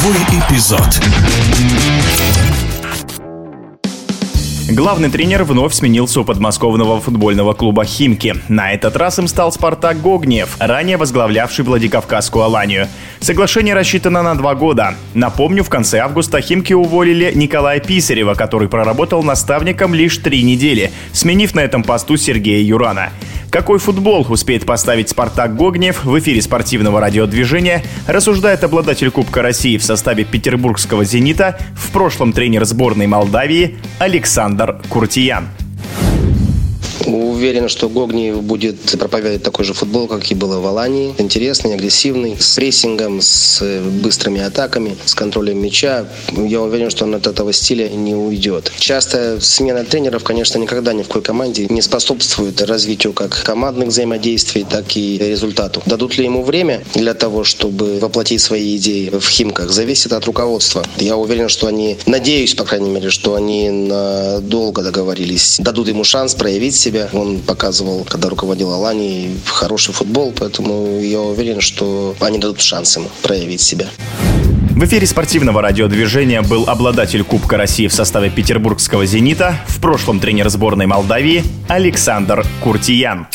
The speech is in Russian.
Игровой эпизод. Главный тренер вновь сменился у подмосковного футбольного клуба «Химки». На этот раз им стал «Спартак Гогнев», ранее возглавлявший Владикавказскую Аланию. Соглашение рассчитано на два года. Напомню, в конце августа «Химки» уволили Николая Писарева, который проработал наставником лишь три недели, сменив на этом посту Сергея Юрана. Какой футбол успеет поставить «Спартак Гогнев» в эфире спортивного радиодвижения, рассуждает обладатель Кубка России в составе петербургского «Зенита», в прошлом тренер сборной Молдавии Александр Куртиян. Уверен, что Гогниев будет проповедовать такой же футбол, как и было в Алании. Интересный, агрессивный, с прессингом, с быстрыми атаками, с контролем мяча. Я уверен, что он от этого стиля не уйдет. Часто смена тренеров, конечно, никогда ни в какой команде не способствует развитию как командных взаимодействий, так и результату. Дадут ли ему время для того, чтобы воплотить свои идеи в Химках, зависит от руководства. Я уверен, что они, надеюсь, по крайней мере, что они долго договорились, дадут ему шанс проявить себя себя. Он показывал, когда руководил Алани, хороший футбол, поэтому я уверен, что они дадут шанс ему проявить себя. В эфире спортивного радиодвижения был обладатель Кубка России в составе петербургского «Зенита», в прошлом тренер сборной Молдавии Александр Куртиян.